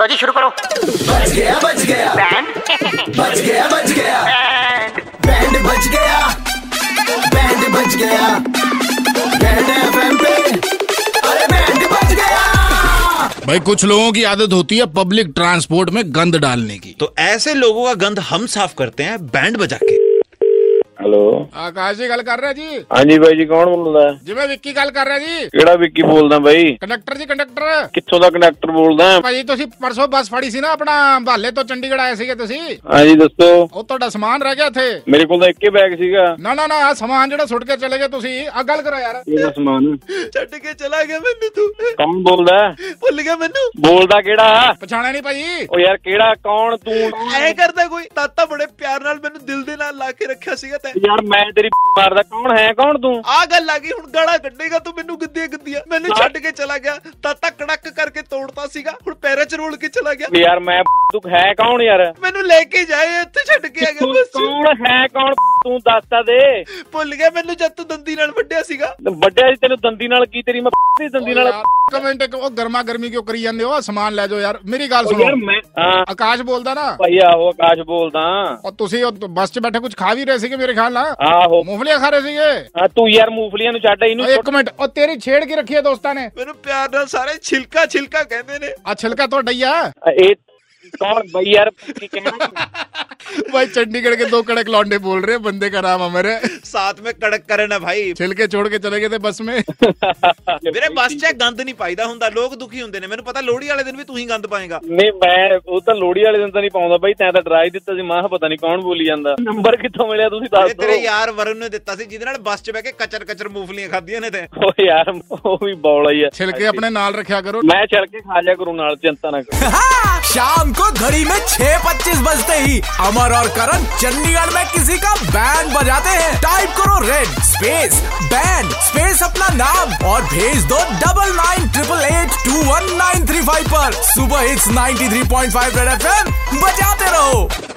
लो जी शुरू करो। बच गया बच गया। बैंड बच गया बच गया। बैंड बच गया। बैंड बच गया। बैंड एफएम पे। अरे बैंड बच गया। भाई कुछ लोगों की आदत होती है पब्लिक ट्रांसपोर्ट में गंद डालने की। तो ऐसे लोगों का गंद हम साफ़ करते हैं बैंड बजा के। ਹੈਲੋ। ਆਕਾਸ਼ ਜੀ ਗੱਲ ਕਰ ਰਿਹਾ ਜੀ? ਹਾਂਜੀ ਬਾਈ ਜੀ ਕੌਣ ਬੋਲਦਾ? ਹੈ? ਜਿਵੇਂ ਵਿੱਕੀ ਗੱਲ ਕਰ ਰਿਹਾ ਜੀ। ਕਿਹੜਾ ਵਿੱਕੀ ਬੋਲਦਾ ਬਾਈ? ਕੰਡਕਟਰ ਜੀ ਕੰਡਕਟਰ। ਕਿੱਥੋਂ ਦਾ ਕੰਡਕਟਰ ਬੋਲਦਾ? ਭਾਜੀ ਤੁਸੀਂ ਪਰਸੋਂ ਬੱਸ ਫੜੀ ਸੀ ਨਾ ਆਪਣਾ ਭਾਲੇ ਤੋਂ ਚੰਡੀਗੜ੍ਹ ਆਏ ਸੀਗੇ ਤੁਸੀਂ? ਹਾਂਜੀ ਦੱਸੋ। ਉਹ ਤੁਹਾਡਾ ਸਮਾਨ ਰਹਿ ਗਿਆ ਇੱਥੇ? ਮੇਰੇ ਕੋਲ ਤਾਂ ਇੱਕੇ ਬੈਗ ਸੀਗਾ। ਨਾ ਨਾ ਨਾ ਆ ਸਮਾਨ ਜਿਹੜਾ ਸੁੱਟ ਕੇ ਚਲੇ ਗਏ ਤੁਸੀਂ ਆ ਗੱਲ ਕਰੋ ਯਾਰ। ਇਹਦਾ ਸਮਾਨ? ਛੱਡ ਕੇ ਚਲਾ ਗਿਆ ਮੈਨੂੰ ਤੂੰ। ਕੌਣ ਬੋਲਦਾ? ਹੈ? ਭੁੱਲ ਗਿਆ ਮੈਨੂੰ। ਬੋਲਦਾ ਕਿਹੜਾ? ਪਛਾਣਿਆ ਨਹੀਂ ਭਾਜੀ ਉਹ ਯਾਰ ਕਿਹੜਾ ਕੌਣ ਤੂੰ? ਐ ਕਰਦਾ ਕੋਈ? ਤਾਤਾ ਬੜੇ ਪਿਆਰ ਨਾਲ ਮੈਨੂੰ ਦਿਲ ਦੇ ਨਾਲ ਲਾ ਕੇ ਰੱਖਿਆ ਸੀਗਾ ਯਾਰ ਮੈਂ ਤੇਰੀ ਮਾਰਦਾ ਕੌਣ ਹੈ ਕੌਣ ਤੂੰ? ਆ ਗੱਲ ਆ ਗਈ ਹੁਣ ਗਾਲਾਂ ਕੱਢੇਗਾ ਤੂੰ ਮੈਨੂੰ ਗਿੱਦੀਆਂ ਗਿੱਦੀਆਂ ਮੈਨੂੰ ਛੱਡ ਕੇ ਚਲਾ ਗਿਆ ਤਾਤਾ ਕੜਕ ਕਰਕੇ ਤੋੜਤਾ ਸੀਗਾ ਹੁਣ ਪੈਰਾਂ 'ਚ ਰੋਲ ਕੇ ਚਲਾ ਗਿਆ। ਯਾਰ ਮੈਂ ਤੂੰ ਹੈ ਕੌਣ ਯਾਰ? ਮੈਨੂੰ ਲੈ ਕੇ ਜਾਏ ਇੱਥੇ ਛੱਡ ਕੇ ਆ ਗਿਆ ਤੂੰ ਬਸ। ਕੌਣ ਹੈ ਕੌਣ ਤੂੰ ਦੱਸ ਤਾਂ ਦੇ। ਭੁੱਲ ਗਿਆ ਮੈਨੂੰ ਜਦ ਤੂੰ ਦੰਦੀ ਨਾਲ ਵੱਢਿਆ ਸੀਗਾ। ਵੱਡਿਆ ਸੀ ਤੈਨੂੰ ਦੰਦੀ ਨਾਲ ਕੀ ਤੇਰੀ ਮੈਂ ਦੀ ਦੰਦੀ ਨਾਲ। ਕਮੈਂਟ ਉਹ ਗਰਮਾ ਗਰਮੀ ਕਿਉਂ ਕਰੀ ਜਾਂਦੇ ਹੋ? ਸਮਾਨ ਲੈ ਜਾਓ ਯਾਰ। ਮੇਰੀ ਗੱਲ ਉਹ ਯਾਰ ਸੁਣੋ ਮੈਂ ਹਾਂ। ਆਕਾਸ਼ ਬੋਲਦਾ ਨਾ। ਭਾਈ ਆਹੋ ਆਕਾਸ਼ ਬੋਲਦਾ। ਉਹ ਤੁਸੀਂ ਉਹ ਬੱਸ 'ਚ ਬੈਠੇ ਕੁਝ ਖਾ ਵੀ ਰਹੇ ਸੀਗੇ ਮੇਰੇ ਖਿਆਲ ਨਾਲ? ਆਹੋ। ਮੂੰਗਫਲੀਆਂ ਖਾ ਰਹੇ ਸੀਗੇ? ਹਾਂ ਤੂੰ ਯਾਰ ਮੂੰਗਫਲੀਆਂ ਨੂੰ ਛੱਡ ਇਹਨੂੰ ਇੱਕ ਮਿੰਟ। ਉਹ ਤੇਰੀ ਛੇੜ ਕੇ ਰੱਖੀ ਹੈ ਦੋਸਤਾਂ ਨੇ। ਮੈਨੂੰ ਪਿਆਰ ਨਾਲ ਸਾਰੇ ਛਿਲਕਾ ਛਿਲਕਾ ਕਹਿੰਦੇ ਨੇ। ਆ ਛਿਲਕਾ ਤੁਹਾਡਾ ਹੀ ਆ। ਇਹ ਕੌਣ ਬਈ ਯਾਰ ਕੀ ਕਹਿਣਾ भाई चंडीगढ़ के दो कड़क लौंडे बोल रहे हैं बंदे का नाम अमर है ਸਾਥ में ਕੜਕ ਕਰਨ ਹੈ ਭਾਈ छिलके छोड़ के चले गए थे बस में ਵੀਰੇ ਬੱਸ 'ਚ ਗੰਦ ਨਹੀਂ ਪਾਈਦਾ ਹੁੰਦਾ ਲੋਕ ਦੁਖੀ ਹੁੰਦੇ ਨੇ ਮੈਨੂੰ ਪਤਾ ਲੋਹੜੀ ਵਾਲੇ ਦਿਨ ਵੀ ਤੂੰ ਹੀ ਗੰਦ ਪਾਏਗਾ ਨਹੀਂ ਮੈਂ ਉਹ ਤਾਂ ਲੋੜੀ ਵਾਲੇ ਦਿਨ ਤਾਂ ਨਹੀਂ ਪਾਉਂਦਾ ਬਾਈ ਤੈਂ ਤਾਂ ਡਰਾ ਹੀ ਦਿੱਤਾ ਸੀ ਮਾਹ ਪਤਾ ਨਹੀਂ ਕੌਣ ਬੋਲੀ ਜਾਂਦਾ ਨੰਬਰ ਕਿੱਥੋਂ ਮਿਲਿਆ ਤੁਸੀਂ ਦੱਸ ਇਹ ਤੇਰੇ ਦਿਓ ਯਾਰ ਵਰਨ ਨੇ ਦਿੱਤਾ ਸੀ ਜਿਹਦੇ ਨਾਲ ਬੱਸ 'ਚ ਬਹਿ ਕੇ ਕਚਰ ਕਚਰ ਮੂੰਗਫਲੀਆਂ ਖਾਧੀਆਂ ਨੇ ਤੇ ਉਹ ਯਾਰ ਉਹ ਵੀ ਬੌਲਾ ਹੀ ਆ छिलके अपने नाल रखा करो ਮੈਂ ਛੜ ਕੇ ਖਾ ਲਿਆ ਕਰੂ ਨਾਲ ਚਿੰਤਾ ਨਾ ਕਰੋ शाम को घड़ी में छह पच्चीस बजते ही अमर और करण चंडीगढ़ में किसी का बैंड बजाते हैं। टाइप करो रेड स्पेस बैंड स्पेस अपना नाम और भेज दो double nine triple eight two one nine three five पर। सुबह हिट्स 93.5 रेड एफएम बजाते रहो।